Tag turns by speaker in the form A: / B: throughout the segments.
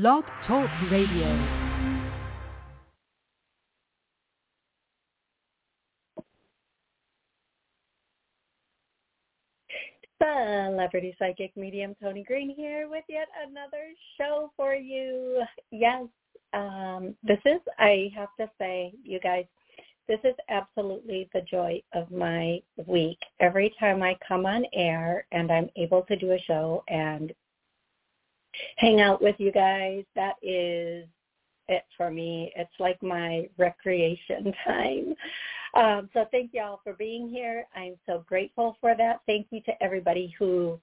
A: Blog Talk Radio.
B: Celebrity Psychic Medium Toni Greene here with yet another show for you. Yes, um, this is, I have to say, you guys, this is absolutely the joy of my week. Every time I come on air and I'm able to do a show and hang out with you guys, that is it for me. It's like my recreation time. Um, so thank you all for being here. I'm so grateful for that. Thank you to everybody who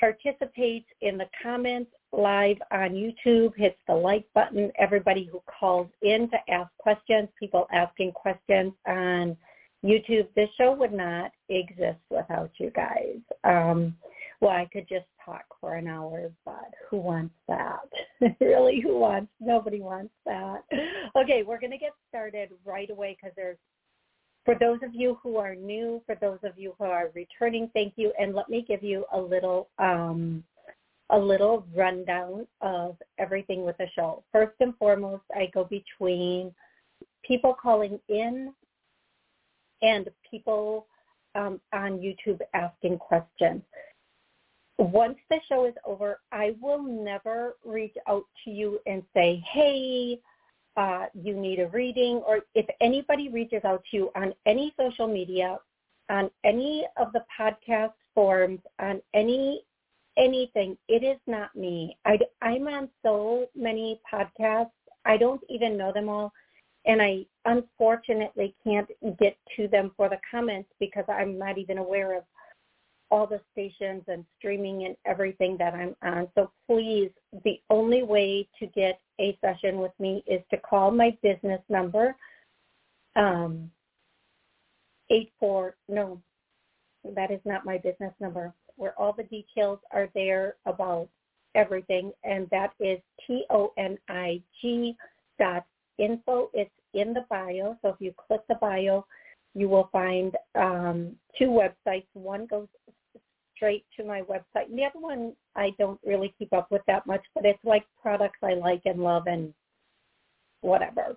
B: participates in the comments live on YouTube, hits the like button, everybody who calls in to ask questions, people asking questions on YouTube. This show would not exist without you guys. Um, well, I could just talk for an hour, but who wants that? really, who wants? Nobody wants that. Okay, we're going to get started right away because there's for those of you who are new, for those of you who are returning, thank you. And let me give you a little um, a little rundown of everything with the show. First and foremost, I go between people calling in and people um, on YouTube asking questions. Once the show is over, I will never reach out to you and say, hey, uh, you need a reading, or if anybody reaches out to you on any social media, on any of the podcast forums, on any anything, it is not me. I, I'm on so many podcasts. I don't even know them all. And I unfortunately can't get to them for the comments because I'm not even aware of all the stations and streaming and everything that I'm on. So please, the only way to get a session with me is to call my business number, um, eight four no, that is not my business number. Where all the details are there about everything, and that is T O N I G dot info. It's in the bio. So if you click the bio, you will find um, two websites. One goes straight to my website. And the other one I don't really keep up with that much, but it's like products I like and love and whatever.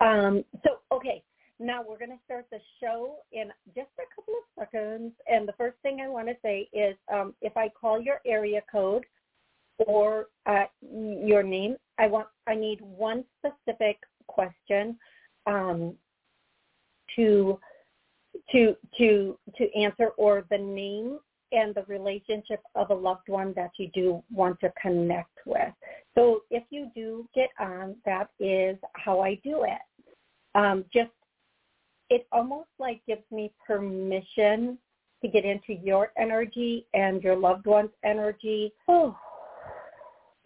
B: Um, so, okay, now we're going to start the show in just a couple of seconds. And the first thing I want to say is um, if I call your area code or uh, your name, I want I need one specific question um, to to to to answer or the name and the relationship of a loved one that you do want to connect with. So if you do get on, that is how I do it. Um, just it almost like gives me permission to get into your energy and your loved one's energy. Oh,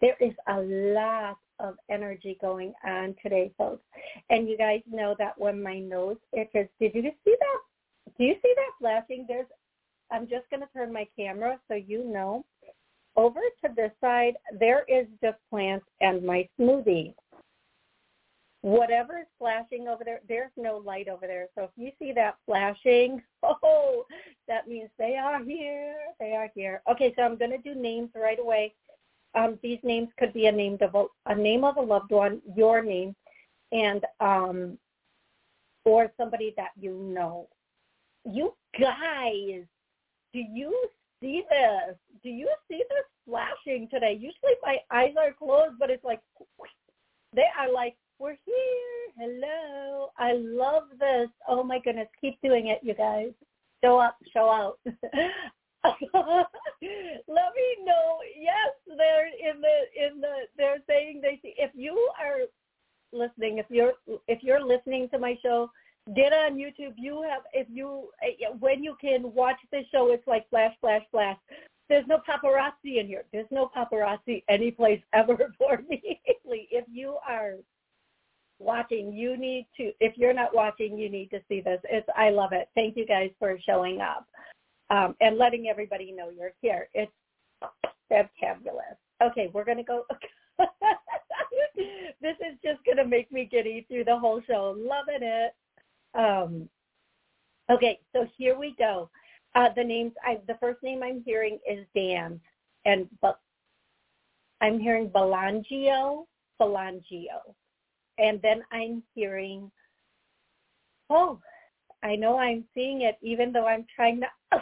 B: there is a lot of energy going on today, folks. And you guys know that when my nose itches, did you just see that? Do you see that flashing? There's I'm just going to turn my camera so you know. Over to this side, there is just plants and my smoothie. Whatever is flashing over there, there's no light over there. So if you see that flashing, oh, that means they are here. They are here. Okay, so I'm going to do names right away. Um, these names could be a name of a, a name of a loved one, your name, and um, or somebody that you know. You guys, do you see this? Do you see this flashing today? Usually my eyes are closed, but it's like they are like, we're here. Hello. I love this. Oh my goodness. Keep doing it, you guys. Show up, show out. Let me know. Yes, they're in the in the they're saying they see if you are listening, if you're if you're listening to my show, get on YouTube. You have if you eh, when you can watch the show, it's like flash, flash, flash. There's no paparazzi in here. There's no paparazzi any place ever for me. if you are watching, you need to. If you're not watching, you need to see this. It's I love it. Thank you guys for showing up um, and letting everybody know you're here. It's fabulous. Okay, we're gonna go. this is just gonna make me giddy through the whole show. Loving it. Um, okay, so here we go. Uh, the names, I, the first name I'm hearing is Dan, and but I'm hearing Belangio, Belangio. And then I'm hearing, oh, I know I'm seeing it even though I'm trying to.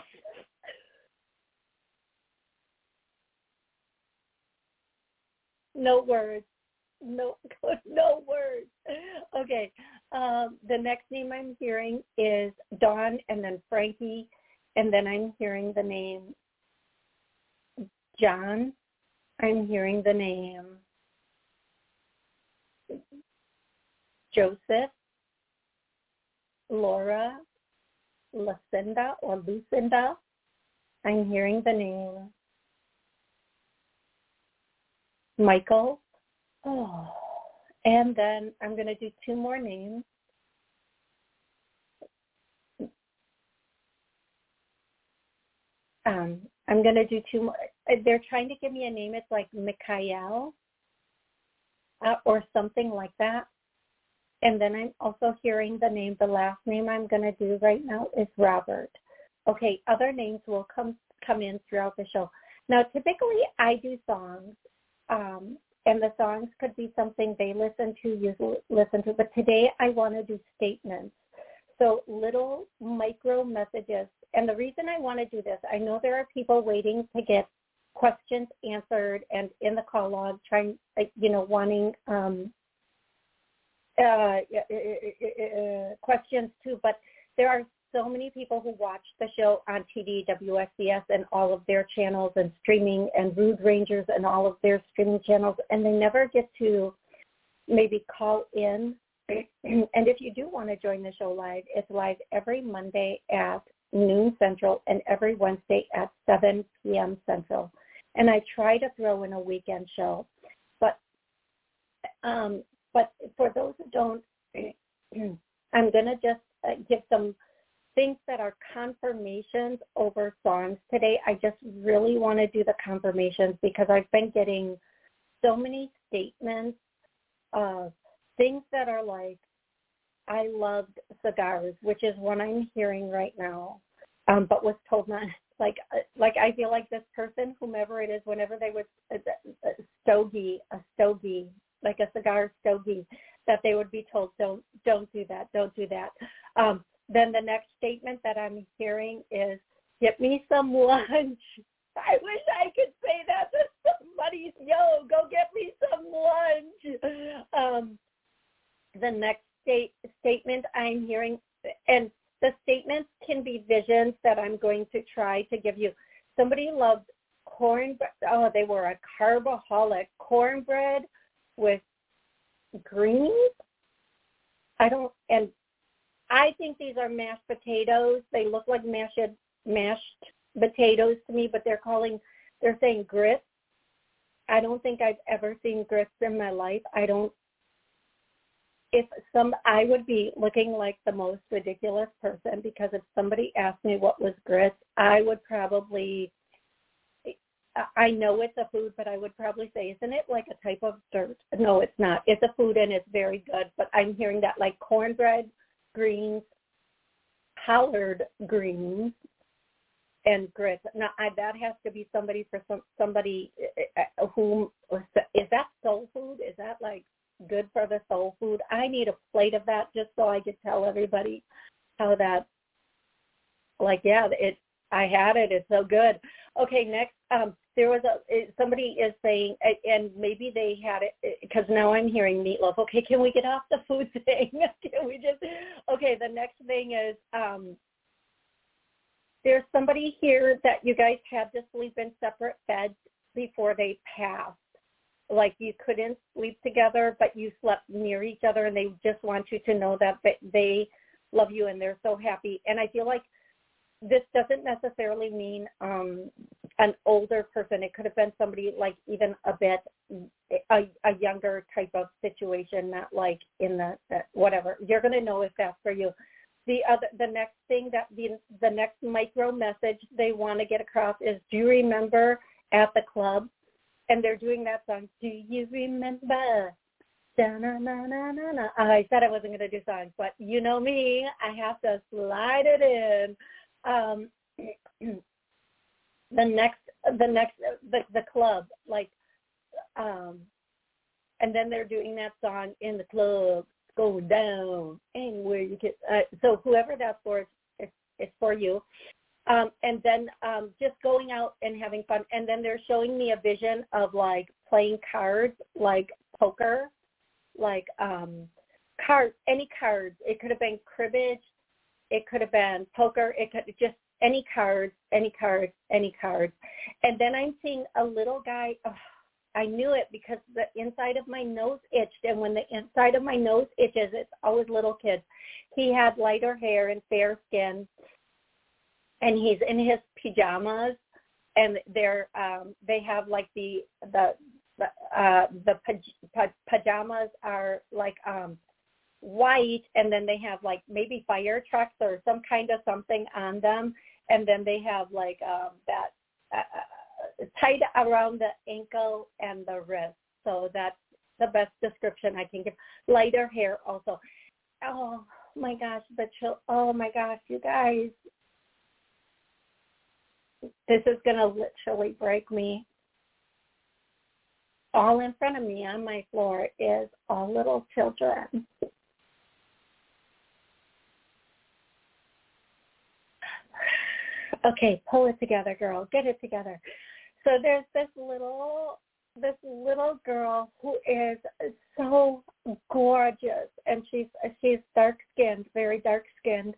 B: no words. No, no words. Okay. Um, the next name I'm hearing is Don and then Frankie. And then I'm hearing the name John. I'm hearing the name Joseph, Laura, Lucinda or Lucinda. I'm hearing the name Michael. Oh, and then I'm going to do two more names. Um, I'm going to do two more. They're trying to give me a name. It's like Mikhail uh, or something like that. And then I'm also hearing the name. The last name I'm going to do right now is Robert. Okay, other names will come come in throughout the show. Now, typically I do songs, um, and the songs could be something they listen to, you listen to. But today I want to do statements. So little micro messages. And the reason I want to do this, I know there are people waiting to get questions answered and in the call log trying, you know, wanting um, uh, uh, uh, questions too. But there are so many people who watch the show on TD, WSCS, and all of their channels and streaming, and Rude Rangers and all of their streaming channels, and they never get to maybe call in. and if you do want to join the show live, it's live every Monday at noon Central and every Wednesday at 7 p.m. Central. And I try to throw in a weekend show. But um, but for those who don't, I'm going to just uh, give some things that are confirmations over songs today. I just really want to do the confirmations because I've been getting so many statements of things that are like, I loved cigars, which is what I'm hearing right now, um, but was told not. Like, uh, like I feel like this person, whomever it is, whenever they would a, a stogie, a stogie, like a cigar stogie, that they would be told, don't, don't do that, don't do that. Um, then the next statement that I'm hearing is, get me some lunch. I wish I could say that to somebody. Yo, go get me some lunch. Um, the next state, statement I'm hearing, and the statements can be visions that I'm going to try to give you. Somebody loved corn. Oh, they were a carbaholic cornbread with greens. I don't, and I think these are mashed potatoes. They look like mashed mashed potatoes to me, but they're calling they're saying grits. I don't think I've ever seen grits in my life. I don't if some I would be looking like the most ridiculous person because if somebody asked me what was grits, I would probably I know it's a food, but I would probably say, isn't it like a type of dirt? No, it's not. It's a food and it's very good. But I'm hearing that like cornbread greens, collard greens, and grits. Now I, that has to be somebody for some somebody uh, whom is that soul food? Is that like good for the soul food? I need a plate of that just so I could tell everybody how that. Like yeah, it. I had it. It's so good. Okay, next. Um, there was a somebody is saying, and maybe they had it because now I'm hearing meatloaf. Okay, can we get off the food thing? can we just? Okay, the next thing is um, there's somebody here that you guys had to sleep in separate beds before they passed. Like you couldn't sleep together, but you slept near each other, and they just want you to know that they love you and they're so happy. And I feel like this doesn't necessarily mean um, an older person. It could have been somebody like even a bit a, a younger type of situation, not like in the, the whatever. You're going to know if that's for you. The other, the next thing that the the next micro message they want to get across is, do you remember at the club? And they're doing that song. Do you remember? Da-na-na-na-na-na. I said I wasn't going to do songs, but you know me, I have to slide it in um, the next the next the the club like um and then they're doing that song in the club, go down anywhere you get. Uh, so whoever that's for, it's, it's for you. Um, and then um, just going out and having fun. And then they're showing me a vision of like playing cards, like poker, like um, cards, any cards. It could have been cribbage, it could have been poker, it could just any cards, any cards, any cards. And then I'm seeing a little guy. Oh, I knew it because the inside of my nose itched, and when the inside of my nose itches, it's always little kids. He had lighter hair and fair skin, and he's in his pajamas, and they're um, they have like the the the uh, the pajamas are like um white, and then they have like maybe fire trucks or some kind of something on them, and then they have like um that. Uh, tight around the ankle and the wrist. So that's the best description I can give. Lighter hair also. Oh my gosh, the chill. Oh my gosh, you guys. This is going to literally break me. All in front of me on my floor is all little children. Okay, pull it together, girl. Get it together. So there's this little this little girl who is so gorgeous and she's she's dark skinned, very dark skinned.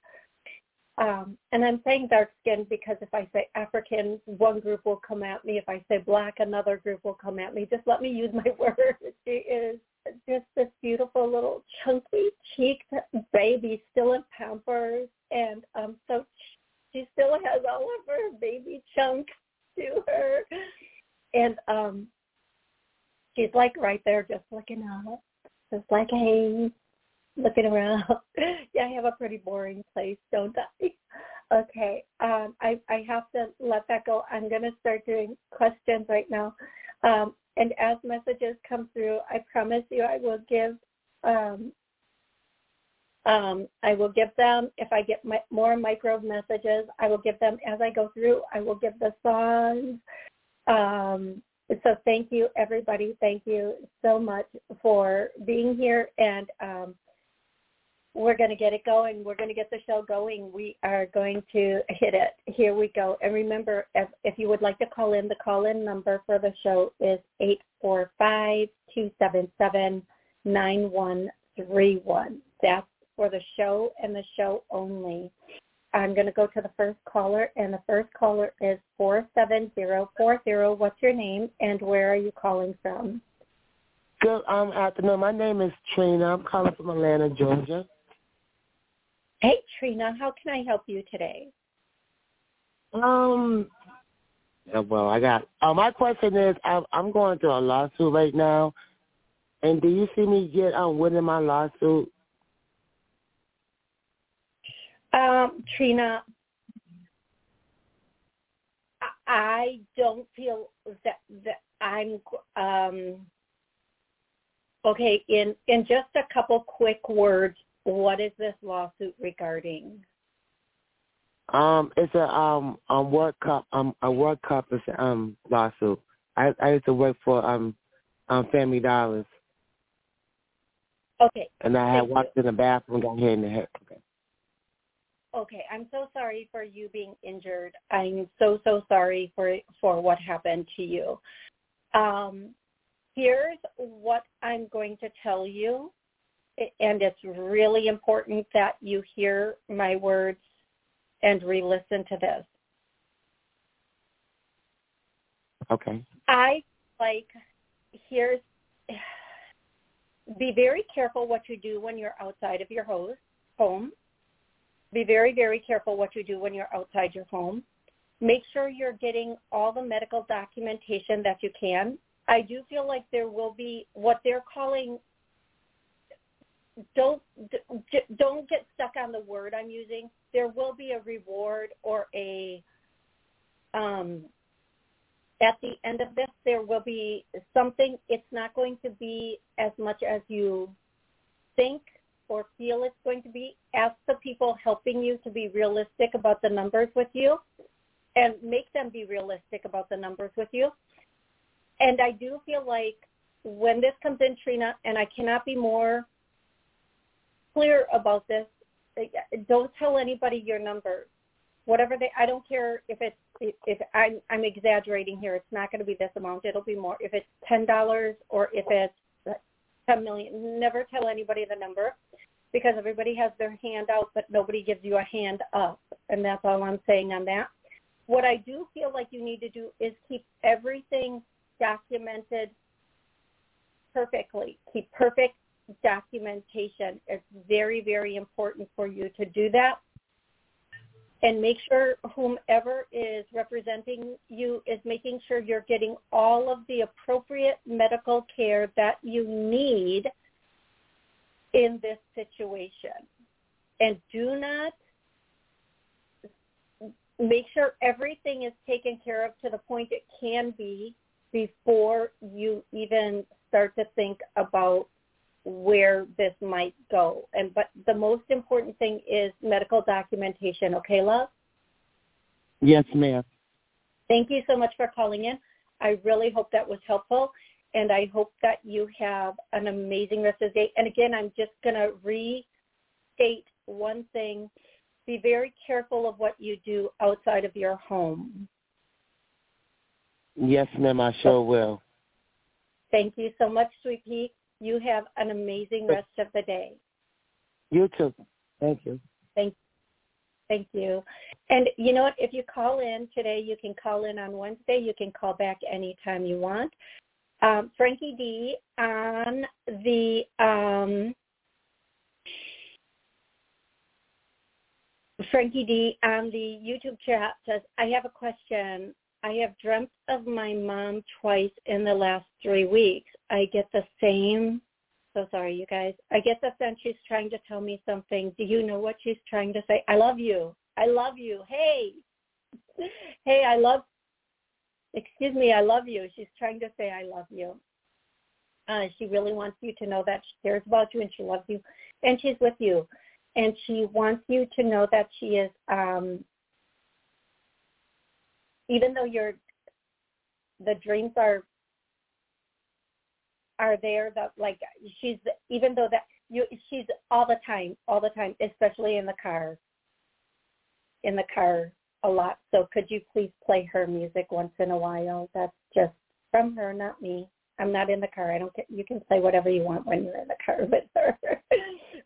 B: Um, and I'm saying dark skinned because if I say African, one group will come at me. If I say black, another group will come at me. Just let me use my words. She is just this beautiful little chunky cheeked baby still in pampers and um so she still has all of her baby chunks to her. And um she's like right there just looking up. Just like, hey, looking around. yeah, I have a pretty boring place, don't I? Okay. Um I, I have to let that go. I'm gonna start doing questions right now. Um and as messages come through, I promise you I will give um, um, I will give them, if I get my, more micro messages, I will give them as I go through. I will give the songs. Um, so thank you, everybody. Thank you so much for being here. And um, we're going to get it going. We're going to get the show going. We are going to hit it. Here we go. And remember, if, if you would like to call in, the call-in number for the show is eight four five two seven seven nine one three one. That's for the show and the show only. I'm going to go to the first caller, and the first caller is 47040. What's your name, and where are you calling from?
A: Good um, afternoon. My name is Trina. I'm calling from Atlanta, Georgia.
B: Hey, Trina. How can I help you today?
A: Um, well, I got. Uh, my question is, I'm, I'm going through a lawsuit right now, and do you see me get um winning my lawsuit?
B: Um, Trina, I don't feel that that I'm um, okay. In in just a couple quick words, what is this lawsuit regarding?
A: Um, it's a um a World Cup um a World Cup is um lawsuit. I I used to work for um um Family Dollars.
B: Okay.
A: And I had walked you. in the bathroom, got hit in the head. Okay.
B: Okay, I'm so sorry for you being injured. I'm so so sorry for for what happened to you. Um, here's what I'm going to tell you, and it's really important that you hear my words and re-listen to this.
A: Okay.
B: I like here's be very careful what you do when you're outside of your home be very, very careful what you do when you're outside your home. Make sure you're getting all the medical documentation that you can. I do feel like there will be what they're calling don't don't get stuck on the word I'm using. There will be a reward or a um, at the end of this there will be something. It's not going to be as much as you think or feel it's going to be, ask the people helping you to be realistic about the numbers with you and make them be realistic about the numbers with you. and I do feel like when this comes in, Trina, and I cannot be more clear about this, don't tell anybody your number. Whatever they, I don't care if it's if I'm, I'm exaggerating here. It's not going to be this amount. It'll be more. If it's ten dollars or if it's ten million, never tell anybody the number because everybody has their hand out, but nobody gives you a hand up, and that's all I'm saying on that. What I do feel like you need to do is keep everything documented perfectly. Keep perfect documentation. It's very, very important for you to do that. And make sure whomever is representing you is making sure you're getting all of the appropriate medical care that you need in this situation. And do not make sure everything is taken care of to the point it can be before you even start to think about where this might go. And but the most important thing is medical documentation. Okay, love?
A: Yes, ma'am.
B: Thank you so much for calling in. I really hope that was helpful and I hope that you have an amazing rest of the day. And again, I'm just going to restate one thing. Be very careful of what you do outside of your home.
A: Yes, ma'am, I sure will.
B: Thank you so much, Sweet Pea. You have an amazing rest of the day.
A: You too. Thank you.
B: Thank Thank you. And you know what? If you call in today, you can call in on Wednesday. You can call back anytime you want um, Frankie D on the um, Frankie D on the YouTube chat says, I have a question. I have dreamt of my mom twice in the last three weeks. I get the same. So sorry, you guys. I get the sense she's trying to tell me something. Do you know what she's trying to say? I love you. I love you. Hey, hey, I love excuse me, I love you. She's trying to say I love you. Uh, she really wants you to know that she cares about you and she loves you and she's with you. And she wants you to know that she is, um, even though your the dreams are are there that like she's even though that you she's all the time all the time especially in the car in the car a lot. So could you please play her music once in a while? That's just from her, not me. I'm not in the car. I don't get, you can play whatever you want when you're in the car with her.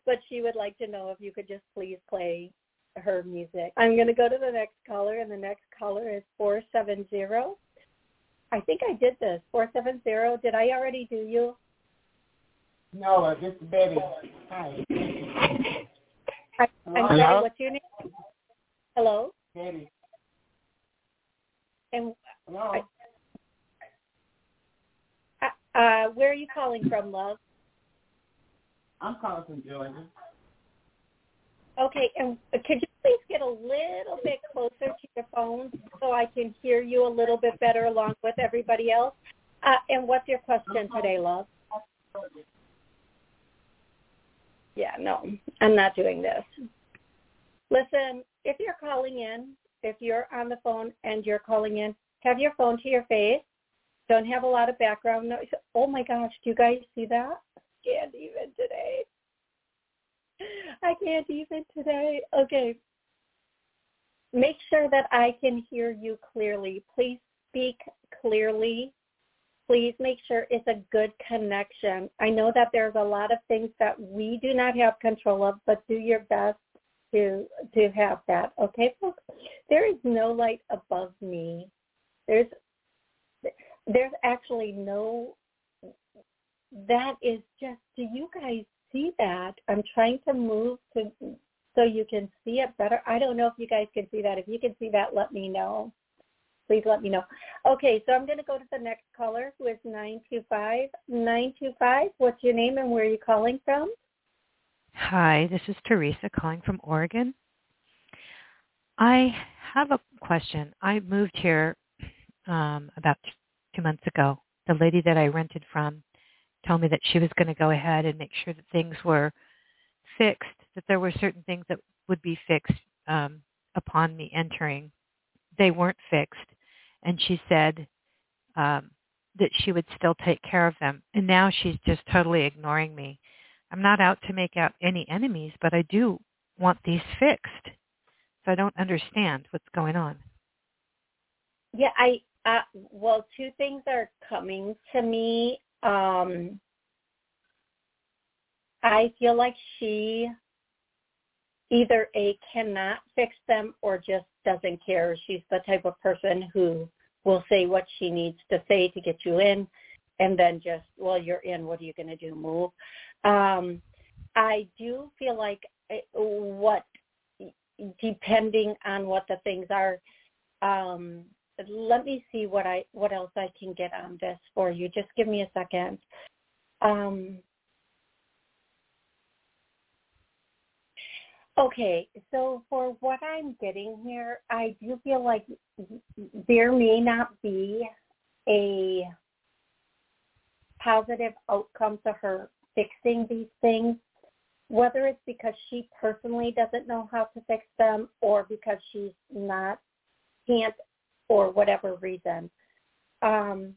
B: but she would like to know if you could just please play her music. I'm going to go to the next caller and the next caller is 470. I think I did this. 470. Did I already do you?
A: No, this is Betty. Hi.
B: I, I'm sorry, what's your name? Hello? And
A: Hello?
B: uh, uh, where are you calling from, love?
A: I'm calling from Georgia.
B: Okay, and could you please get a little bit closer to your phone so I can hear you a little bit better along with everybody else? Uh, and what's your question today, love? Yeah, no, I'm not doing this. Listen, if you're calling in, if you're on the phone and you're calling in, have your phone to your face. Don't have a lot of background noise. Oh my gosh, do you guys see that? Can't even today. I can't even today. Okay. Make sure that I can hear you clearly. Please speak clearly. Please make sure it's a good connection. I know that there's a lot of things that we do not have control of, but do your best to to have that. Okay, folks. There is no light above me. There's there's actually no that is just do you guys see that? I'm trying to move to so you can see it better. I don't know if you guys can see that. If you can see that, let me know. Please let me know. Okay, so I'm going to go to the next caller who is 925. 925, what's your name and where are you calling from?
C: Hi, this is Teresa calling from Oregon. I have a question. I moved here um, about two months ago. The lady that I rented from told me that she was going to go ahead and make sure that things were fixed, that there were certain things that would be fixed um, upon me entering. They weren't fixed. And she said um, that she would still take care of them. And now she's just totally ignoring me. I'm not out to make out any enemies, but I do want these fixed. So I don't understand what's going on.
B: Yeah, I uh, well, two things are coming to me. Um, I feel like she either a cannot fix them or just doesn't care. She's the type of person who will say what she needs to say to get you in and then just well you're in what are you going to do move? Um i do feel like eh, what depending on what the things are um let me see what i what else i can get on this for you. Just give me a second. Um Okay, so for what I'm getting here, I do feel like there may not be a positive outcome to her fixing these things, whether it's because she personally doesn't know how to fix them or because she's not can't for whatever reason. Um,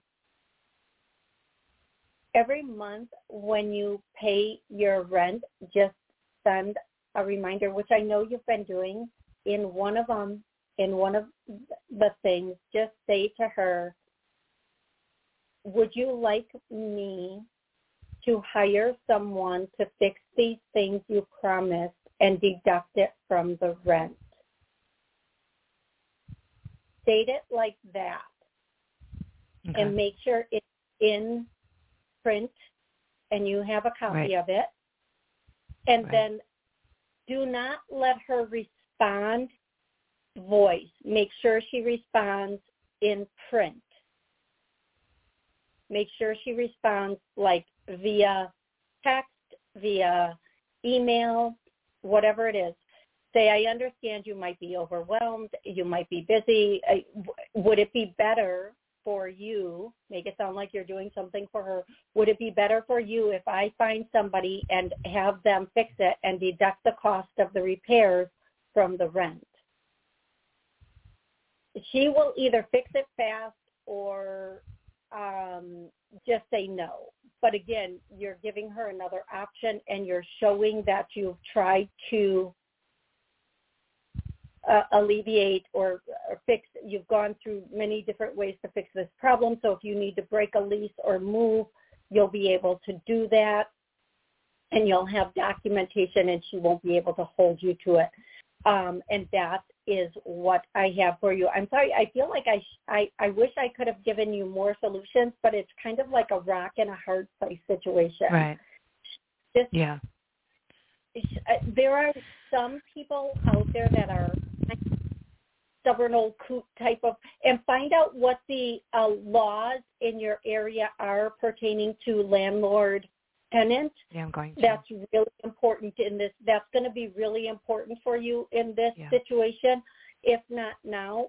B: every month when you pay your rent, just send a reminder, which I know you've been doing in one of them, in one of the things, just say to her, would you like me to hire someone to fix these things you promised and deduct it from the rent? State it like that okay. and make sure it's in print and you have a copy
C: right.
B: of it. And
C: right.
B: then do not let her respond voice. Make sure she responds in print. Make sure she responds like via text, via email, whatever it is. Say, I understand you might be overwhelmed, you might be busy. Would it be better for you, make it sound like you're doing something for her. Would it be better for you if I find somebody and have them fix it and deduct the cost of the repairs from the rent? She will either fix it fast or um, just say no. But again, you're giving her another option and you're showing that you've tried to uh, alleviate or, or fix. You've gone through many different ways to fix this problem. So if you need to break a lease or move, you'll be able to do that, and you'll have documentation, and she won't be able to hold you to it. Um, and that is what I have for you. I'm sorry. I feel like I, I I wish I could have given you more solutions, but it's kind of like a rock and a hard place situation.
C: Right.
B: Just,
C: yeah.
B: Uh, there are some people out there that are stubborn old coot type of, and find out what the uh, laws in your area are pertaining to landlord tenant.
C: Yeah, I'm going to.
B: That's really important in this. That's going to be really important for you in this
C: yeah.
B: situation. If not now,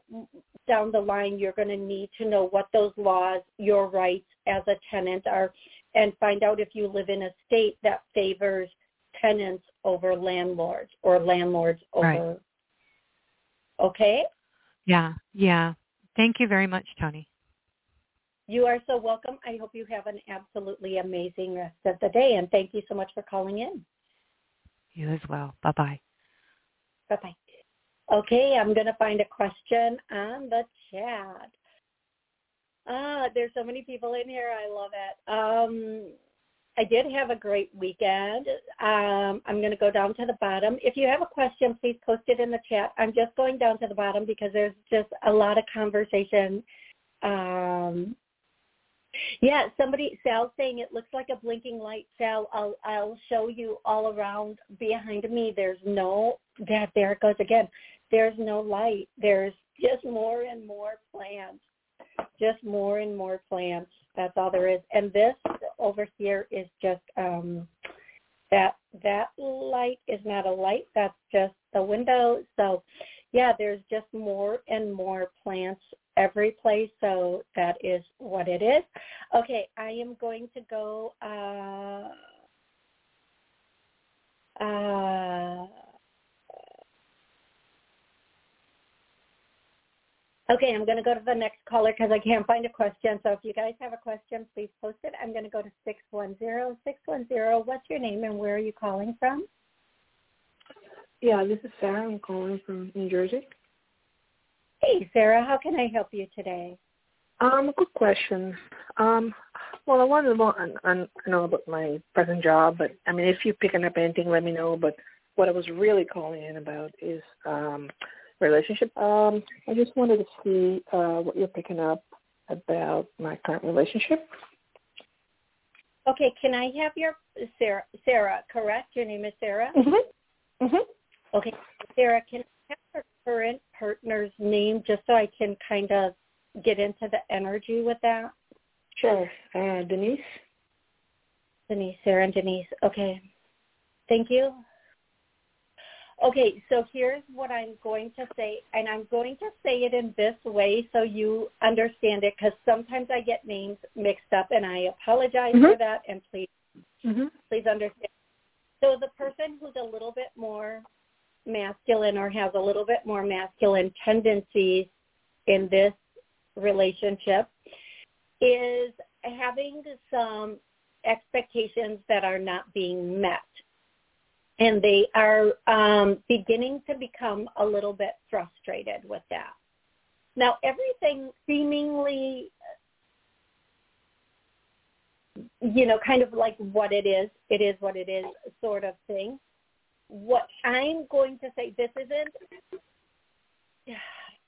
B: down the line, you're going to need to know what those laws, your rights as a tenant are, and find out if you live in a state that favors tenants over landlords or landlords over.
C: Right.
B: Okay?
C: Yeah, yeah. Thank you very much, Toni.
B: You are so welcome. I hope you have an absolutely amazing rest of the day, and thank you so much for calling in.
C: You as well. Bye-bye.
B: Bye-bye. Okay, I'm going to find a question on the chat. Ah, there's so many people in here. I love it. Um, I did have a great weekend. Um, I'm going to go down to the bottom. If you have a question, please post it in the chat. I'm just going down to the bottom because there's just a lot of conversation. Um, yeah, somebody, Sal, saying it looks like a blinking light. Sal, I'll I'll show you all around behind me. There's no that there it goes again. There's no light. There's just more and more plants. Just more and more plants. That's all there is. And this over here is just um, that that light is not a light. That's just the window. So yeah, there's just more and more plants every place. So that is what it is. Okay, I am going to go. Uh, uh, Okay, I'm going to go to the next caller because I can't find a question. So if you guys have a question, please post it. I'm going to go to 610. 610, what's your name and where are you calling from?
D: Yeah, this is Sarah. I'm calling from New Jersey.
B: Hey, Sarah, how can I help you today?
D: Um, a good question. Um, well, I wanted to know, I know about my present job, but I mean, if you're picking up anything, let me know. But what I was really calling in about is um, relationship. Um, I just wanted to see uh, what you're picking up about my current relationship.
B: Okay, can I have your Sarah? Sarah, correct? Your name is Sarah.
D: Mhm. Mhm.
B: Okay, Sarah, can I have your current partner's name just so I can kind of get into the energy with that?
D: Sure. Uh, Denise.
B: Denise, Sarah, and Denise. Okay. Thank you. Okay, so here's what I'm going to say, and I'm going to say it in this way so you understand it, because sometimes I get names mixed up, and I apologize
D: mm-hmm.
B: for that. And please,
D: mm-hmm.
B: please understand. So the person who's a little bit more masculine or has a little bit more masculine tendencies in this relationship is having some expectations that are not being met and they are um, beginning to become a little bit frustrated with that. Now, everything seemingly, you know, kind of like what it is, it is what it is sort of thing. What I'm going to say, this isn't,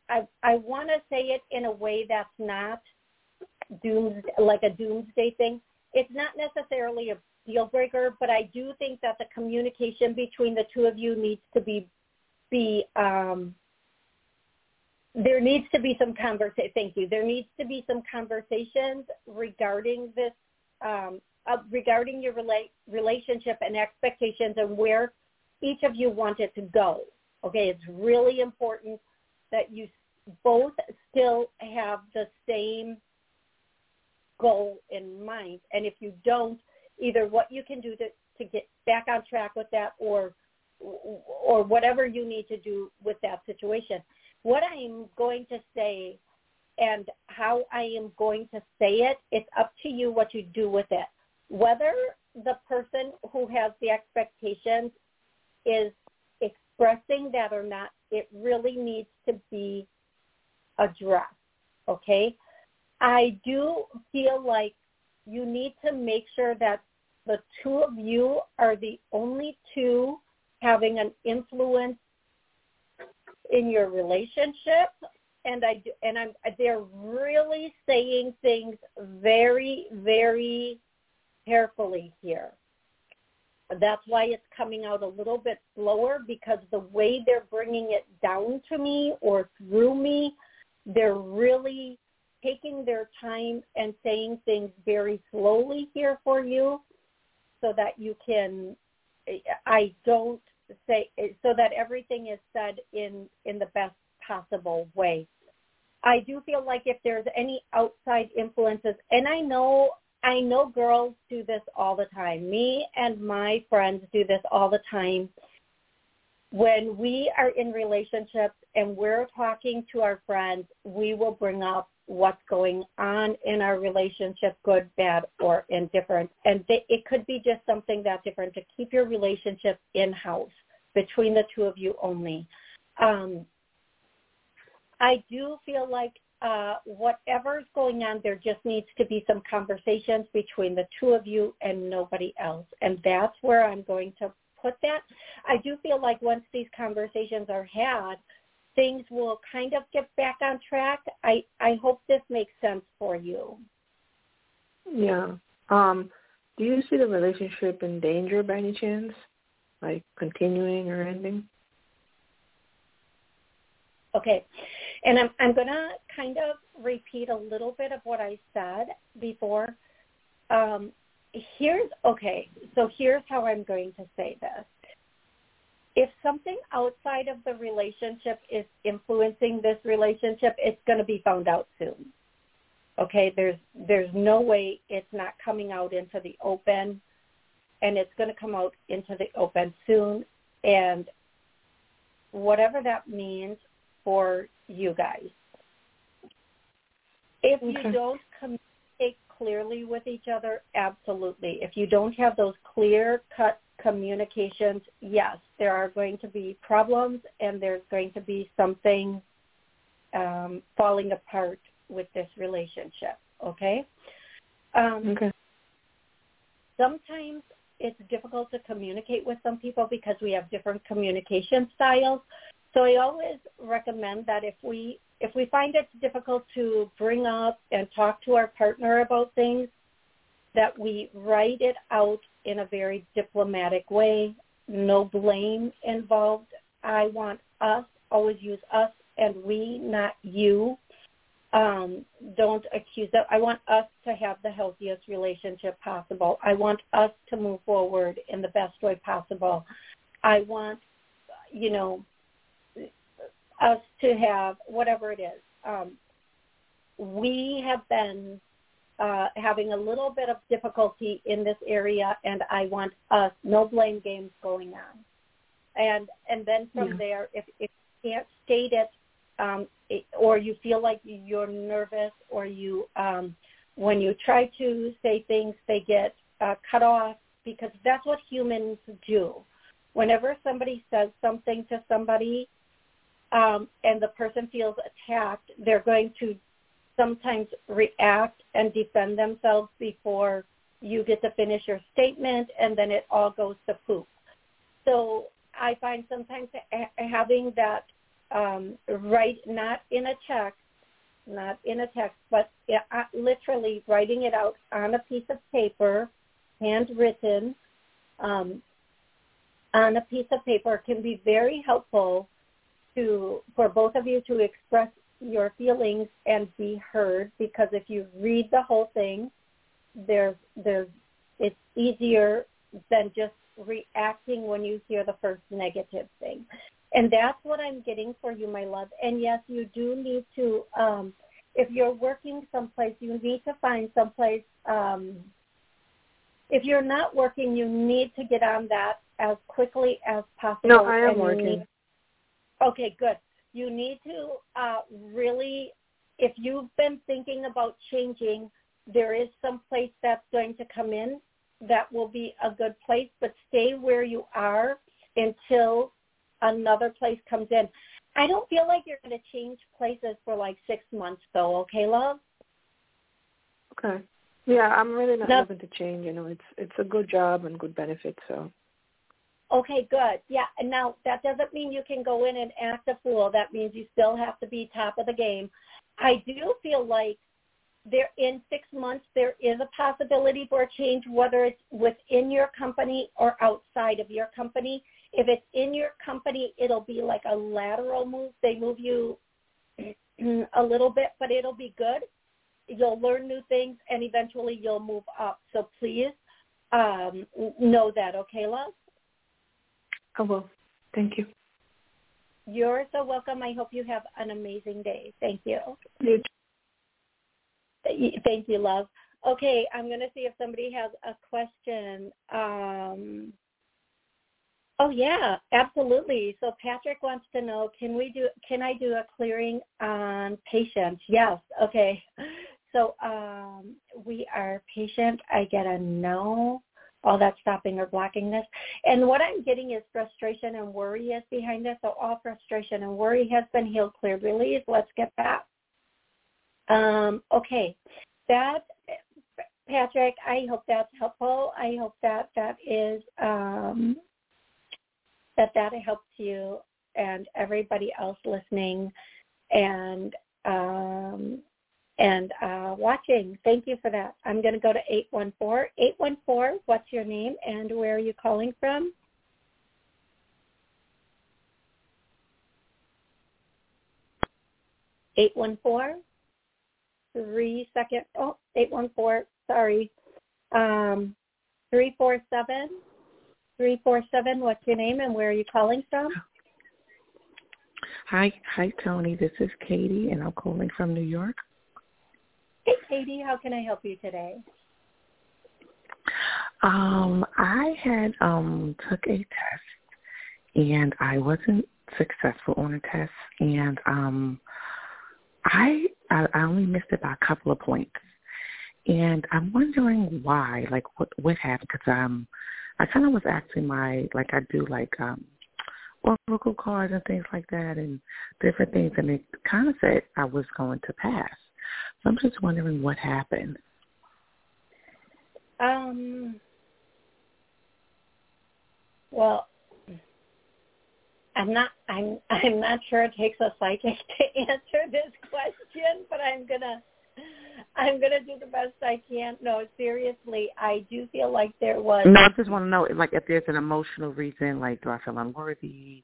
B: I, I want to say it in a way that's not dooms, like a doomsday thing. It's not necessarily a deal breaker, but I do think that the communication between the two of you needs to be be um, there needs to be some conversation. Thank you. There needs to be some conversations regarding this, um, uh, regarding your rela- relationship and expectations and where each of you want it to go. Okay, it's really important that you both still have the same goal in mind. And if you don't, either what you can do to, to get back on track with that or or whatever you need to do with that situation. What I'm going to say and how I am going to say it, it's up to you what you do with it. Whether the person who has the expectations is expressing that or not, it really needs to be addressed. Okay? I do feel like you need to make sure that the two of you are the only two having an influence in your relationship and I do, and I'm they're really saying things very very carefully here. That's why it's coming out a little bit slower because the way they're bringing it down to me or through me, they're really taking their time and saying things very slowly here for you so that you can I don't say so that everything is said in in the best possible way. I do feel like if there's any outside influences and I know I know girls do this all the time. Me and my friends do this all the time. When we are in relationships and we're talking to our friends, we will bring up what's going on in our relationship, good, bad, or indifferent. And it could be just something that different to keep your relationship in-house between the two of you only. Um, I do feel like uh, whatever's going on, there just needs to be some conversations between the two of you and nobody else. And that's where I'm going to put that. I do feel like once these conversations are had, things will kind of get back on track. I, I hope this makes sense for you.
D: Yeah. Um, do you see the relationship in danger by any chance? Like continuing or ending?
B: Okay. And I'm I'm gonna kind of repeat a little bit of what I said before. Um, here's okay, so here's how I'm going to say this if something outside of the relationship is influencing this relationship, it's going to be found out soon. Okay, there's there's no way it's not coming out into the open and it's going to come out into the open soon and whatever that means for you guys. If
D: Okay.
B: you don't communicate clearly with each other, absolutely. If you don't have those clear cut communications, yes, there are going to be problems and there's going to be something um, falling apart with this relationship. Okay. Um,
D: Okay.
B: sometimes it's difficult to communicate with some people because we have different communication styles. So I always recommend that if we if we find it difficult to bring up and talk to our partner about things, that we write it out in a very diplomatic way, no blame involved. I want us, always use us and we, not you. Um, don't accuse them. I want us to have the healthiest relationship possible. I want us to move forward in the best way possible. I want, you know, us to have whatever it is. Um, we have been uh, having a little bit of difficulty in this area, and I want us no blame games going on. And and then from
D: Yeah.
B: there, if if you can't state it, um, it, or you feel like you're nervous, or you um, when you try to say things, they get uh, cut off because that's what humans do. Whenever somebody says something to somebody, um, and the person feels attacked, they're going to sometimes react and defend themselves before you get to finish your statement, and then it all goes to poop. So I find sometimes having that um, right, not in a text, not in a text, but uh, literally writing it out on a piece of paper, handwritten, um, on a piece of paper can be very helpful to for both of you to express your feelings and be heard because if you read the whole thing there's there's it's easier than just reacting when you hear the first negative thing. And that's what i'm getting for you my love. And yes you do need to um if you're working someplace you need to find someplace um if you're not working you need to get on that as quickly as possible.
D: No, I am working.
B: Okay, good. You need to uh, really, if you've been thinking about changing, there is some place that's going to come in that will be a good place, but stay where you are until another place comes in. I don't feel like you're going to change places for like six months though, okay, love?
D: Okay. Yeah, I'm really not
B: No.
D: looking to change. You know, it's it's a good job and good benefits. So
B: Okay, good. Yeah, and now that doesn't mean you can go in and act a fool. That means you still have to be top of the game. I do feel like there in six months there is a possibility for a change, whether it's within your company or outside of your company. If it's in your company, it'll be like a lateral move. They move you a little bit, but it'll be good. You'll learn new things, and eventually you'll move up. So please um, know that, okay, love?
D: I will. Thank you.
B: You're so welcome. I hope you have an amazing day. Thank you.
D: You
B: Thank you, love. Okay, I'm going to see if somebody has a question. Um, oh yeah, absolutely. So Patrick wants to know, can we do? Can I do a clearing on patients? Yes. Okay. So um, we are patient. I get a no. All that stopping or blocking this. And what I'm getting is frustration and worry is behind this. So all frustration and worry has been healed, cleared, released. Let's get that. Um, okay. That, Patrick, I hope that's helpful. I hope that that is, um, that that helps you and everybody else listening and, um, and uh, watching. Thank you for that. I'm going to go to 814. 814, what's your name and where are you calling from? Eight one four three second oh eight one four sorry um three four seven three four seven what's your name and where are you calling from
E: Hi, hi, Toni. This is Katie, and I'm calling from New York.
B: Hey katie how can i help you today
E: Um, I had um took a test, and I wasn't successful on a test, and um, I I, I only missed it by a couple of points, and I'm wondering why. Like, what what happened? Because um, I kind of was asking my like I do like um oracle cards and things like that, and different things, and it kind of said I was going to pass. So I'm just wondering what happened.
B: Um. Well, I'm not I'm I'm not sure it takes a psychic to answer this question, but I'm gonna I'm gonna do the best I can. No, seriously, I do feel like there was.
E: No, I just want to know, like, if there's an emotional reason, like, do I feel unworthy?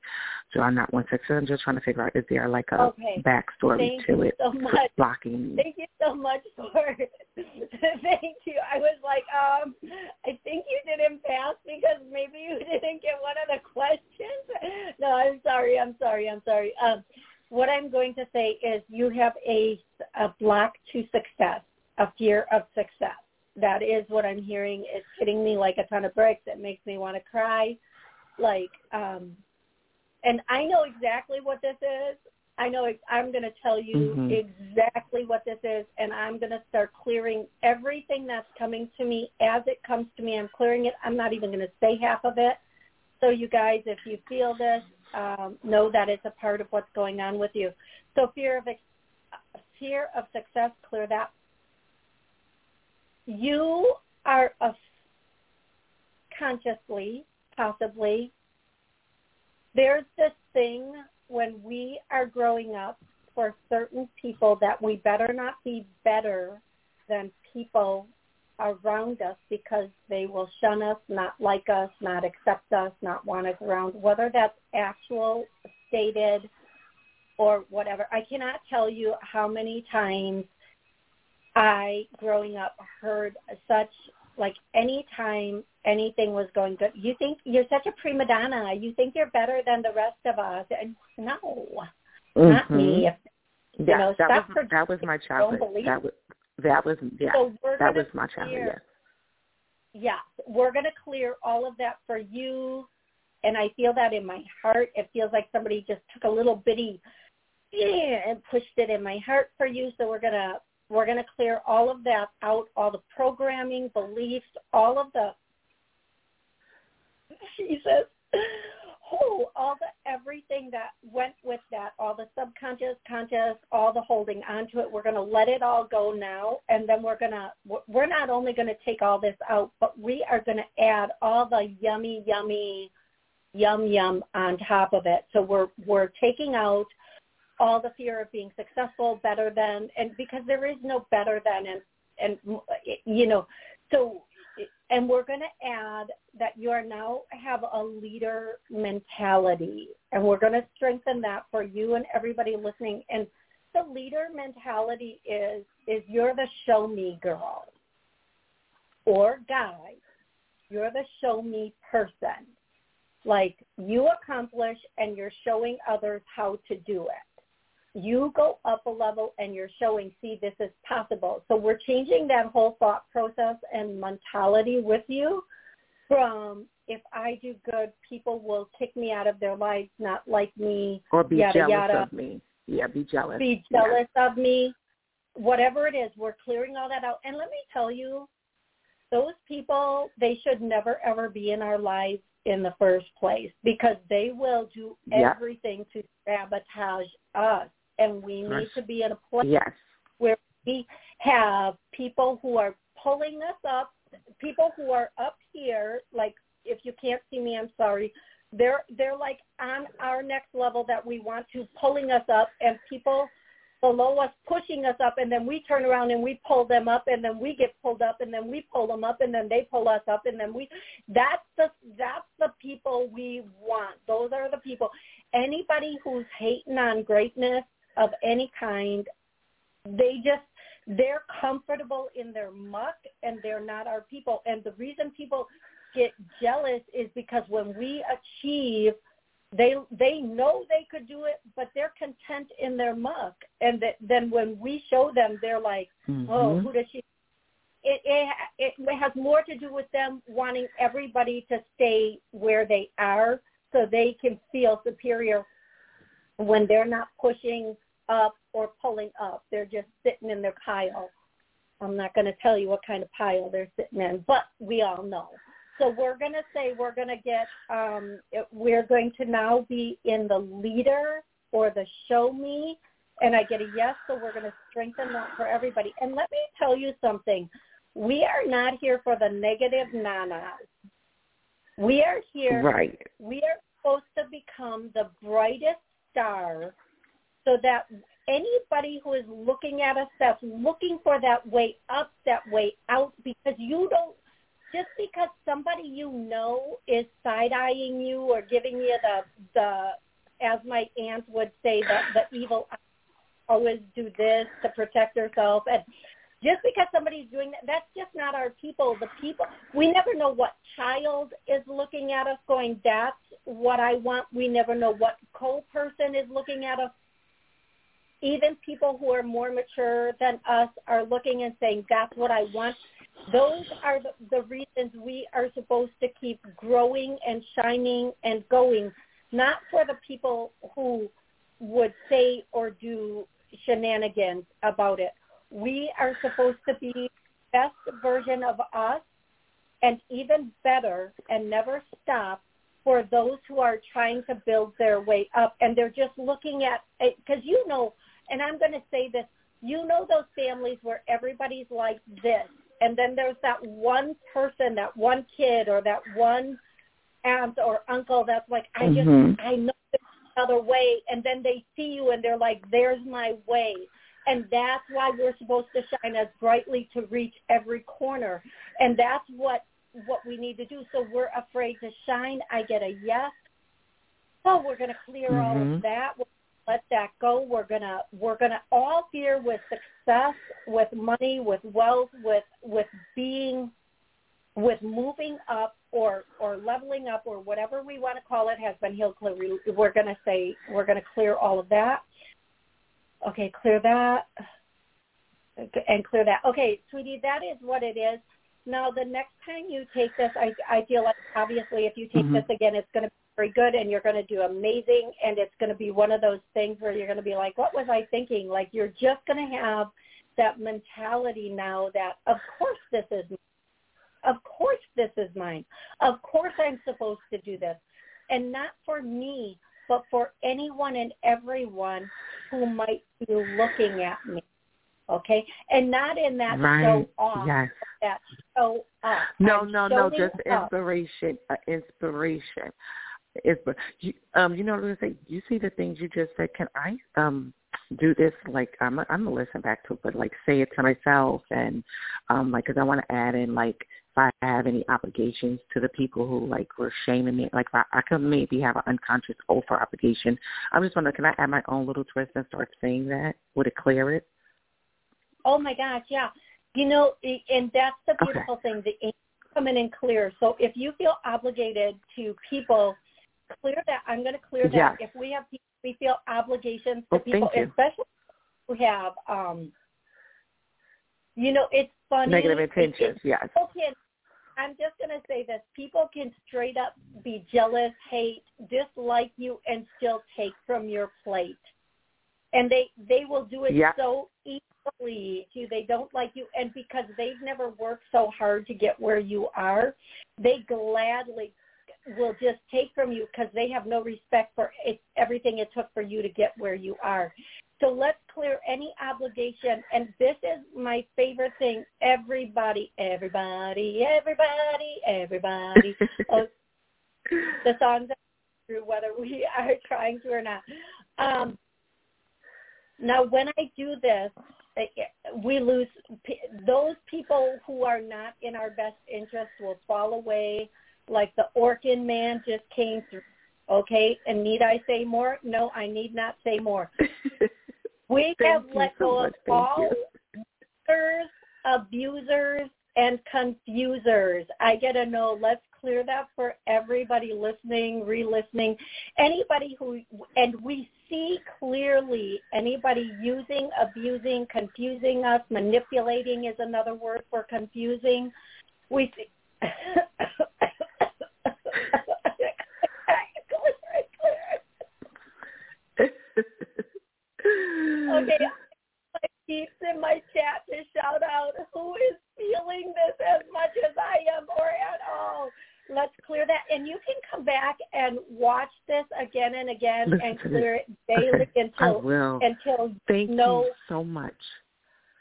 E: Do I not want sex? I'm just trying to figure out, is there like a
B: okay.
E: backstory
B: Thank
E: to
B: you
E: it
B: so much.
E: blocking?
B: Thank you so much for. Thank you. I was like, um, I think you didn't pass because maybe you didn't get one of the questions. No, I'm sorry. I'm sorry. I'm sorry. Um, what I'm going to say is you have a, a block to success, a fear of success. That is what I'm hearing. It's hitting me like a ton of bricks. It makes me want to cry. Like, um, and I know exactly what this is. I know I'm going to tell you
E: Mhm.
B: exactly what this is, and I'm going to start clearing everything that's coming to me as it comes to me. I'm clearing it. I'm not even going to say half of it. So you guys, if you feel this, um, know that it's a part of what's going on with you. So fear of fear of success, clear that. You are a consciously, possibly. There's this thing when we are growing up for certain people that we better not be better than people around us because they will shun us, not like us, not accept us, not want us around, whether that's actual, stated, or whatever. I cannot tell you how many times I, growing up, heard such, like any time anything was going good, you think you're such a prima donna. You think you're better than the rest of us. And no, not me. If,
E: Yeah,
B: you know,
E: that was that was my childhood.
B: believe
E: That was that was yeah.
B: So
E: that was my
B: clear-
E: Yes.
B: yeah, we're going to clear all of that for you. And I feel that in my heart. It feels like somebody just took a little bitty yeah, and pushed it in my heart for you. So we're going to we're going to clear all of that out, all the programming, beliefs, all of the Jesus. Oh, all the everything that went with that, all the subconscious, conscious, all the holding onto it. We're going to let it all go now, and then we're going to. We're not only going to take all this out, but we are going to add all the yummy, yummy, yum yum on top of it. So we're we're taking out all the fear of being successful, better than, and because there is no better than, and and you know, so and we're going to add that you are now have a leader mentality. And we're going to strengthen that for you and everybody listening. And the leader mentality is is you're the show me girl or guy. You're the show me person. Like you accomplish and you're showing others how to do it you go up a level and you're showing, see, this is possible. So we're changing that whole thought process and mentality with you from if I do good, people will kick me out of their lives, not like me,
E: Or be
B: yada,
E: jealous
B: yada.
E: of me. Yeah, be jealous.
B: be
E: Yeah.
B: jealous of me, whatever it is, we're clearing all that out. And let me tell you, those people, they should never ever be in our lives in the first place because they will do
E: Yeah.
B: everything to sabotage us. And we need to be in a place
E: Yes.
B: where we have people who are pulling us up, people who are up here, like if you can't see me, I'm sorry. They're they're like on our next level that we want to pulling us up and people below us pushing us up and then we turn around and we pull them up and then we get pulled up and then we pull them up and then they pull us up and then we that's the that's the people we want. Those are the people. Anybody who's hating on greatness of any kind, they just they're comfortable in their muck and they're not our people. And the reason people get jealous is because when we achieve they they know they could do it, but they're content in their muck. And that, then when we show them, they're like, "Oh,
E: Mhm.
B: who does she?" It, it it has more to do with them wanting everybody to stay where they are, so they can feel superior when they're not pushing up or pulling up. They're just sitting in their pile. I'm not going to tell you what kind of pile they're sitting in, but we all know. So we're going to say we're going to get, um, we're going to now be in the leader or the show me, and I get a yes, so we're going to strengthen that for everybody. And let me tell you something. We are not here for the negative nanas. We are here.
E: Right.
B: We are supposed to become the brightest star so that anybody who is looking at us that's looking for that way up, that way out, because you don't, just because somebody you know is side-eyeing you or giving you the, the as my aunt would say, the, the evil always do this to protect herself. And just because somebody's doing that, that's just not our people. The people, we never know what child is looking at us going, that's what I want. We never know what co-person is looking at us. Even people who are more mature than us are looking and saying, that's what I want. Those are the, the reasons we are supposed to keep growing and shining and going, not for the people who would say or do shenanigans about it we are supposed to be the best version of us and even better and never stop for those who are trying to build their way up and they're just looking at because you know and i'm going to say this you know those families where everybody's like this and then there's that one person that one kid or that one aunt or uncle that's like i just
E: mm-hmm.
B: i know there's another way and then they see you and they're like there's my way and that's why we're supposed to shine as brightly to reach every corner. And that's what what we need to do. So we're afraid to shine. I get a yes. So we're going to clear
E: mm-hmm.
B: all of
E: Mm-hmm.
B: that. We'll let that go. We're gonna we're gonna all fear with success, with money, with wealth, with with being, with moving up or or leveling up or whatever we want to call it has been healed. Clear. We're gonna say we're gonna clear all of that. Okay, clear that and clear that. Okay, sweetie, that is what it is. Now, the next time you take this, I, I feel like obviously if you take
E: mm-hmm.
B: this again, it's going to be very good and you're going to do amazing and it's going to be one of those things where you're going to be like, what was I thinking? Like you're just going to have that mentality now that of course this is of course this is mine. Of course I'm supposed to do this. And not for me, but for anyone and everyone who might be looking at me. Okay? And not in that
E: right.
B: show off.
E: Yes.
B: That show off.
E: No,
B: I'm
E: no, no, just
B: up.
E: inspiration. Uh, inspiration. Inspir- you, um, you know what I'm gonna saying? You see the things you just said. Can I um do this? Like I'm, I'm gonna listen back to it, but like say it to myself and um like because I want to add in like if I have any obligations to the people who like were shaming me, like I, I could maybe have an unconscious oath or obligation. I'm just wondering, can I add my own little twist and start saying that? Would it clear it?
B: Oh my gosh, yeah. You know, and that's the beautiful
E: okay.
B: thing. The come in and clear. So if you feel obligated to people, clear that. I'm going to clear that.
E: Yes.
B: If we have we feel obligations to
E: Oh,
B: people, especially who have, um, you know, it's funny.
E: Negative intentions,
B: it-
E: yes.
B: can I'm just going to say this. People can straight up be jealous, hate, dislike you, and still take from your plate. And they they will do it
E: Yep.
B: so easily to you. They don't like you, and because they've never worked so hard to get where you are, they gladly will just take from you because they have no respect for it, everything it took for you to get where you are. So let's clear any obligation. And this is my favorite thing. Everybody, everybody, everybody, everybody. oh, the songs through whether we are trying to or not. Um, now, when I do this, we lose those people who are not in our best interest will fall away like the Orkin man just came through. Okay, and need I say more? No, I need not say more. We have let
E: so
B: go
E: much.
B: of
E: Thank
B: all
E: you.
B: users, abusers, and confusers. I get a no. Let's clear that for everybody listening, re-listening, anybody who, and we see clearly anybody using, abusing, confusing us, manipulating is another word for confusing. We see. Okay, my peeps in my chat to shout out who is feeling this as much as I am or at all. Let's clear that. And you can come back and watch this again and again
E: Listen
B: and clear it daily until
E: I
B: until
E: Thank
B: no
E: you so much.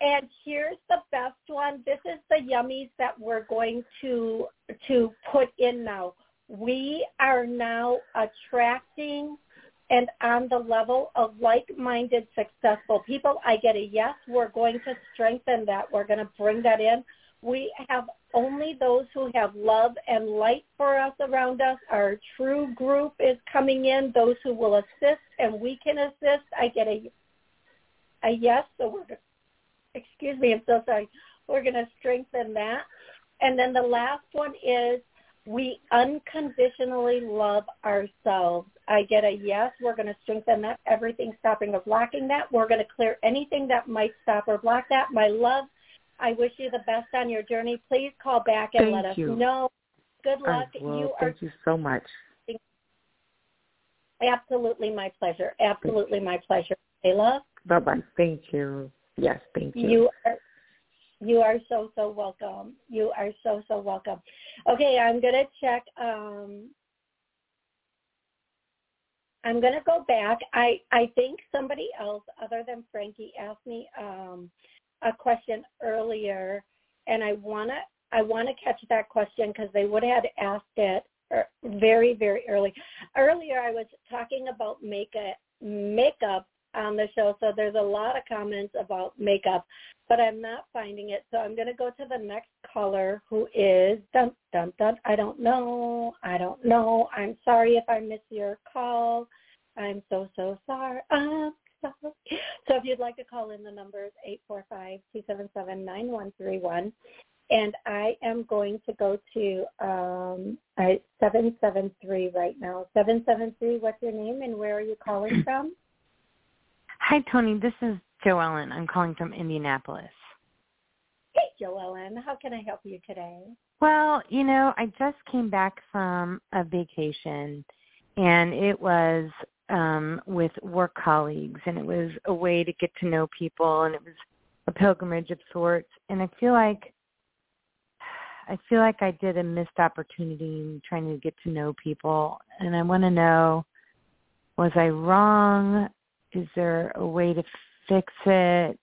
B: and here's the best one. This is the yummies that we're going to to put in now. We are now attracting and on the level of like-minded successful people. I get a yes. We're going to strengthen that. We're going to bring that in. We have only those who have love and light for us around us. Our true group is coming in, those who will assist and we can assist. I get a a yes, so we're excuse me, I'm so sorry. We're going to strengthen that. And then the last one is we unconditionally love ourselves. I get a yes. We're going to strengthen that. Everything stopping or blocking that. We're going to clear anything that might stop or block that. My love, I wish you the best on your journey. Please call back and
E: Thank
B: let us
E: you.
B: know. Good luck.
E: I will.
B: You
E: Thank
B: are
E: you so much.
B: absolutely my pleasure. Absolutely my pleasure. Hey, love.
E: Bye bye. Thank you. Yes, thank you.
B: You are you are so so welcome. You are so so welcome. Okay, I'm gonna check. Um, I'm gonna go back. I I think somebody else other than Frankie asked me um, a question earlier, and I wanna I wanna catch that question because they would have asked it er, very very early. Earlier, I was talking about makeup makeup on the show, so there's a lot of comments about makeup, but I'm not finding it. So I'm going to go to the next caller, who is dun dun dun. I don't know. I don't know. I'm sorry if I miss your call. I'm so so sorry. I'm sorry. So if you'd like to call in, the number is eight four five two seven seven nine one three one. And I am going to go to um, 773 right now. 773, what's your name and where are you calling from?
F: Hi, Toni. This is Joellen. I'm calling from Indianapolis.
B: Hey, Joellen. How can I help you today?
F: Well, you know, I just came back from a vacation, and it was um, with work colleagues, and it was a way to get to know people, and it was a pilgrimage of sorts. And I feel like I feel like I did a missed opportunity in trying to get to know people, and I want to know was I wrong? Is there a way to fix it?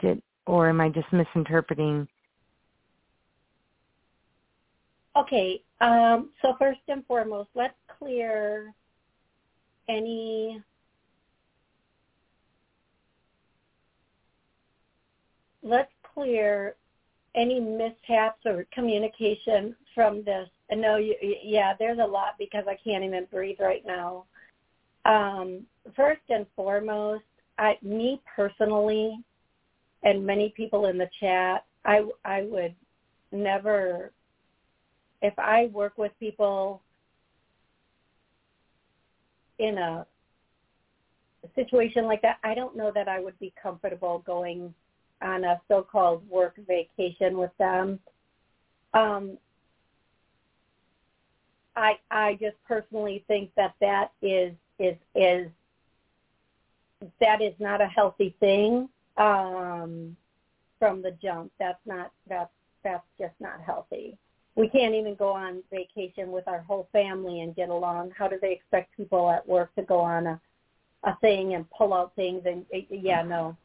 F: Did or am I just misinterpreting?
B: Okay. Um, so first and foremost, let's clear any let's clear any mishaps or communication from this. I know you, yeah, there's a lot because I can't even breathe right now. Um, first and foremost, I, me personally, and many people in the chat, I, I would never, if I work with people in a situation like that, I don't know that I would be comfortable going on a so-called work vacation with them. Um, I I just personally think that that is is is that is not a healthy thing um, from the jump. That's not that's that's just not healthy. We can't even go on vacation with our whole family and get along. How do they expect people at work to go on a a thing and pull out things and yeah no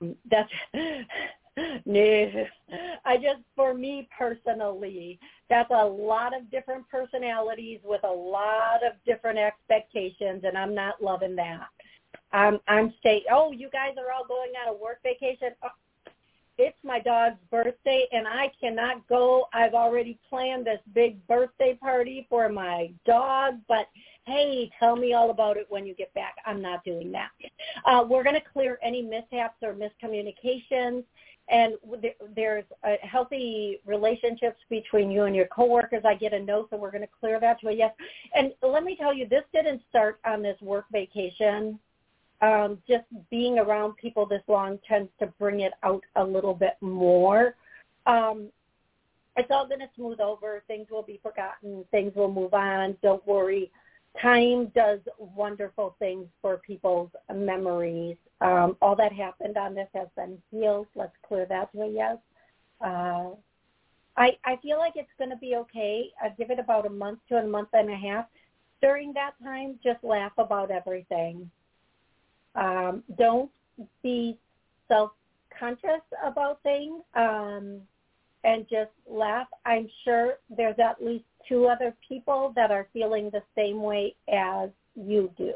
B: um, that's no i just for me personally that's a lot of different personalities with a lot of different expectations and i'm not loving that i'm i'm stay oh you guys are all going on a work vacation oh, it's my dog's birthday and I cannot go. I've already planned this big birthday party for my dog, but hey, tell me all about it when you get back. I'm not doing that. Uh, we're going to clear any mishaps or miscommunications and there's a healthy relationships between you and your coworkers. I get a no, so we're going to clear that to a yes. And let me tell you, this didn't start on this work vacation um, just being around people this long tends to bring it out a little bit more. Um, it's all going to smooth over. Things will be forgotten. Things will move on. Don't worry. time does wonderful things for people's memories. Um, all that happened on this has been healed. Let's clear that to a yes. Uh, I, I feel like it's going to be okay. I give it about a month to a month and a half. During that time, just laugh about everything. Um, don't be self-conscious about things um, and just laugh. I'm sure there's at least two other people that are feeling the same way as you do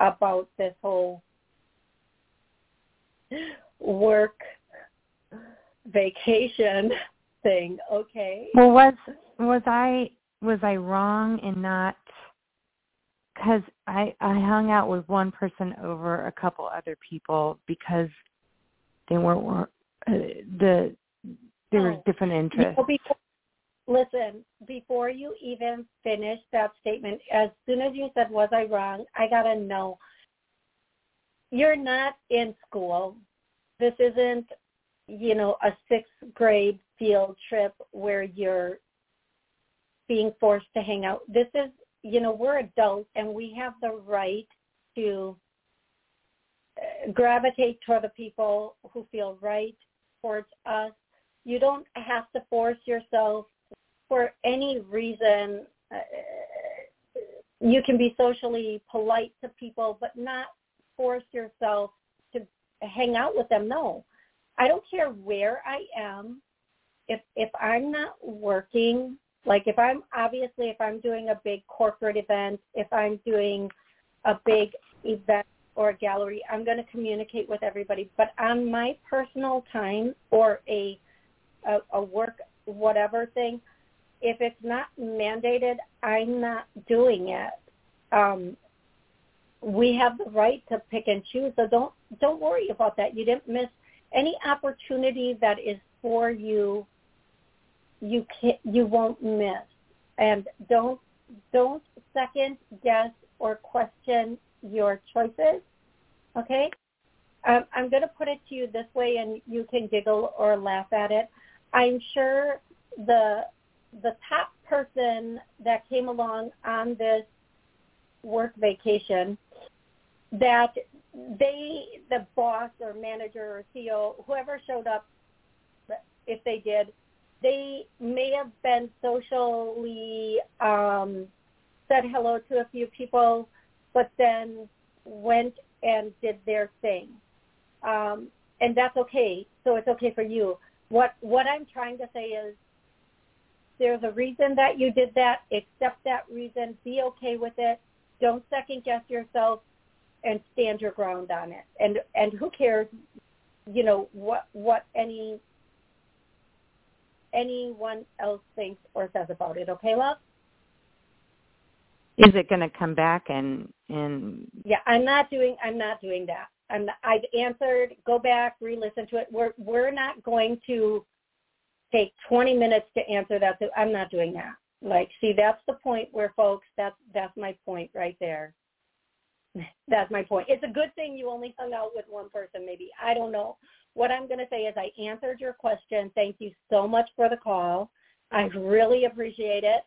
B: about this whole work vacation thing. Okay.
F: Well, was was I was I wrong in not because I I hung out with one person over a couple other people because they weren't uh, the there was different interests.
B: before, listen, before you even finish that statement, as soon as you said was I wrong, I gotta know. You're not in school. This isn't, you know, a sixth grade field trip where you're being forced to hang out. This is, you know, we're adults and we have the right to uh, gravitate toward the people who feel right towards us. You don't have to force yourself for any reason. Uh, you can be socially polite to people, but not force yourself to hang out with them. No, I don't care where I am if if I'm not working, like if I'm obviously if I'm doing a big corporate event, if I'm doing a big event or a gallery, I'm going to communicate with everybody. But on my personal time or a a, a work whatever thing, if it's not mandated, I'm not doing it. Um, we have the right to pick and choose, so don't don't worry about that. You didn't miss any opportunity that is for you you can you won't miss. And don't don't second guess or question your choices. Okay? Um, I'm going to put it to you this way, and you can giggle or laugh at it. I'm sure the the top person that came along on this work vacation that they the boss or manager or CEO whoever showed up if they did they may have been socially um, said hello to a few people, but then went and did their thing, um, and that's okay. So it's okay for you. What what I'm trying to say is, there's a reason that you did that. Accept that reason. Be okay with it. Don't second guess yourself, and stand your ground on it. And and who cares, you know what what any anyone else thinks or says about it. Okay, love?
F: Is it going to come back and and?
B: Yeah, I'm not doing. I'm not doing that. I'm. Not, I've answered. Go back, re-listen to it. We're we're not going to take 20 minutes to answer that. So I'm not doing that. Like, see, that's the point where folks. That's that's my point right there. That's my point. It's a good thing you only hung out with one person, maybe. I don't know what I'm going to say is I answered your question. Thank you so much for the call. I really appreciate it.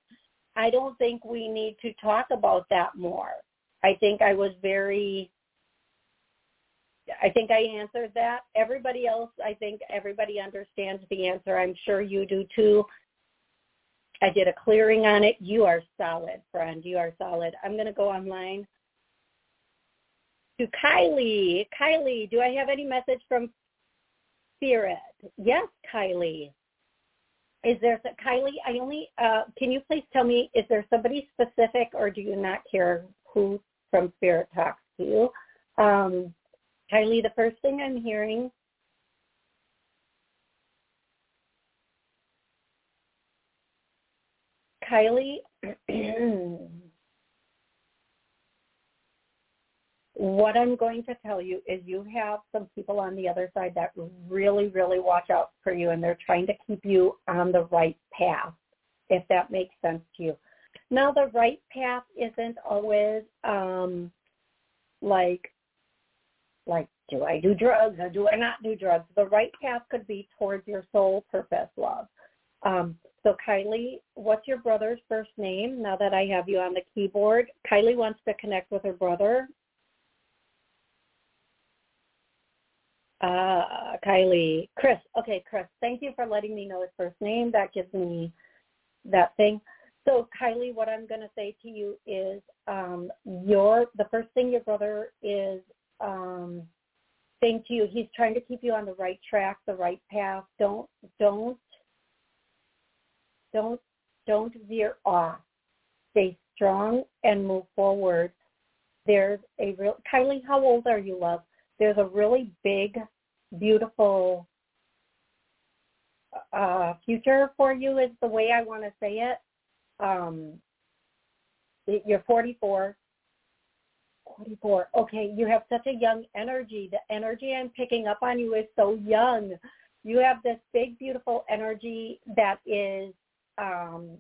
B: I don't think we need to talk about that more. I think I was very I think I answered that. Everybody else, I think everybody understands the answer. I'm sure you do too. I did a clearing on it. You are solid, friend. You are solid. I'm going to go online to Kylie. Kylie, do I have any message from spirit. Yes, Kylie. Is there Kylie? I only uh, can you please tell me is there somebody specific or do you not care who from spirit talks to you? Um, Kylie, the first thing I'm hearing Kylie, what I'm going to tell you is you have some people on the other side that really, really watch out for you and they're trying to keep you on the right path, if that makes sense to you. Now the right path isn't always um like like do I do drugs or do I not do drugs? The right path could be towards your soul purpose, love. Um, So Kylie, what's your brother's first name now that I have you on the keyboard? Kylie wants to connect with her brother. Uh, Kylie, Chris. Okay, Chris. Thank you for letting me know his first name. That gives me that thing. So Kylie, what I'm going to say to you is, um, your the first thing your brother is um, saying to you, he's trying to keep you on the right track, the right path. Don't don't don't don't veer off. Stay strong and move forward. There's a real Kylie, how old are you, love? There's a really big, beautiful uh future for you is the way I want to say it. Um you're 44. 44. Okay, you have such a young energy. The energy I'm picking up on you is so young. You have this big, beautiful energy that is um,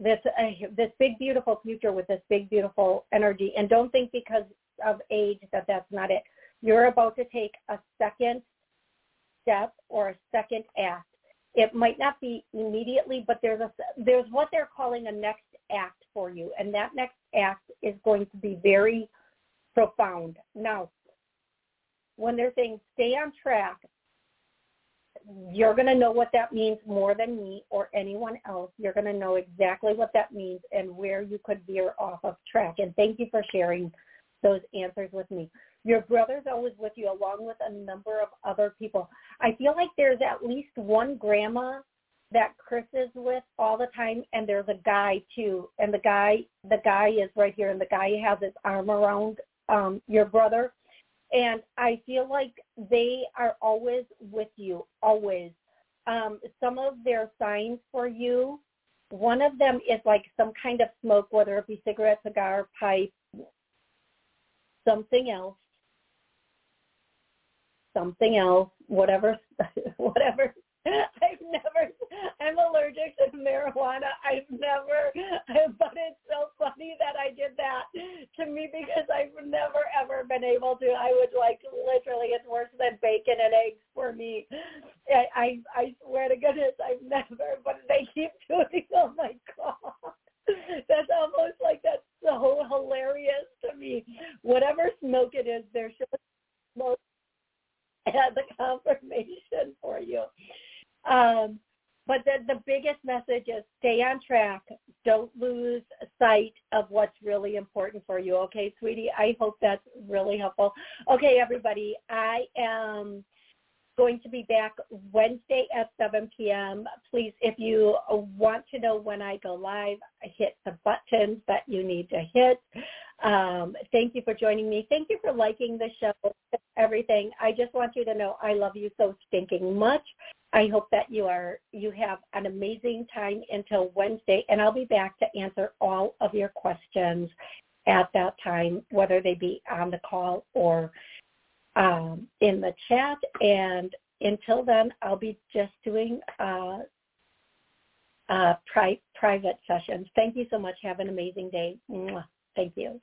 B: this uh, this big beautiful future with this big beautiful energy and don't think because of age that that's not it you're about to take a second step or a second act it might not be immediately but there's a there's what they're calling a next act for you and that next act is going to be very profound now when they're saying stay on track you're going to know what that means more than me or anyone else. You're going to know exactly what that means and where you could veer off of track. And thank you for sharing those answers with me. Your brother's always with you along with a number of other people. I feel like there's at least one grandma that Chris is with all the time and there's a guy too. And the guy the guy is right here and the guy has his arm around um your brother and I feel like they are always with you, always. Um, some of their signs for you, one of them is like some kind of smoke, whether it be cigarette, cigar, pipe, something else, something else, whatever, whatever I've never, I'm allergic to marijuana. I've never, but it's so funny that I did that to me because I've never ever been able to. I would like literally, it's worse than bacon and eggs for me. I, I, I swear to goodness, I've never, but they keep doing, oh my God. That's almost like that's so hilarious to me. Whatever smoke it is, there should smoke and the confirmation for you. Um, but the, the biggest message is stay on track. Don't lose sight of what's really important for you. Okay, sweetie, I hope that's really helpful. Okay, everybody, I am going to be back Wednesday at 7 p.m. Please, if you want to know when I go live, hit the buttons that you need to hit. Um, thank you for joining me. Thank you for liking the show, everything. I just want you to know I love you so stinking much. I hope that you are you have an amazing time until Wednesday, and I'll be back to answer all of your questions at that time, whether they be on the call or um, in the chat. And until then, I'll be just doing uh, uh, pri- private sessions. Thank you so much. Have an amazing day. Mwah. Thank you.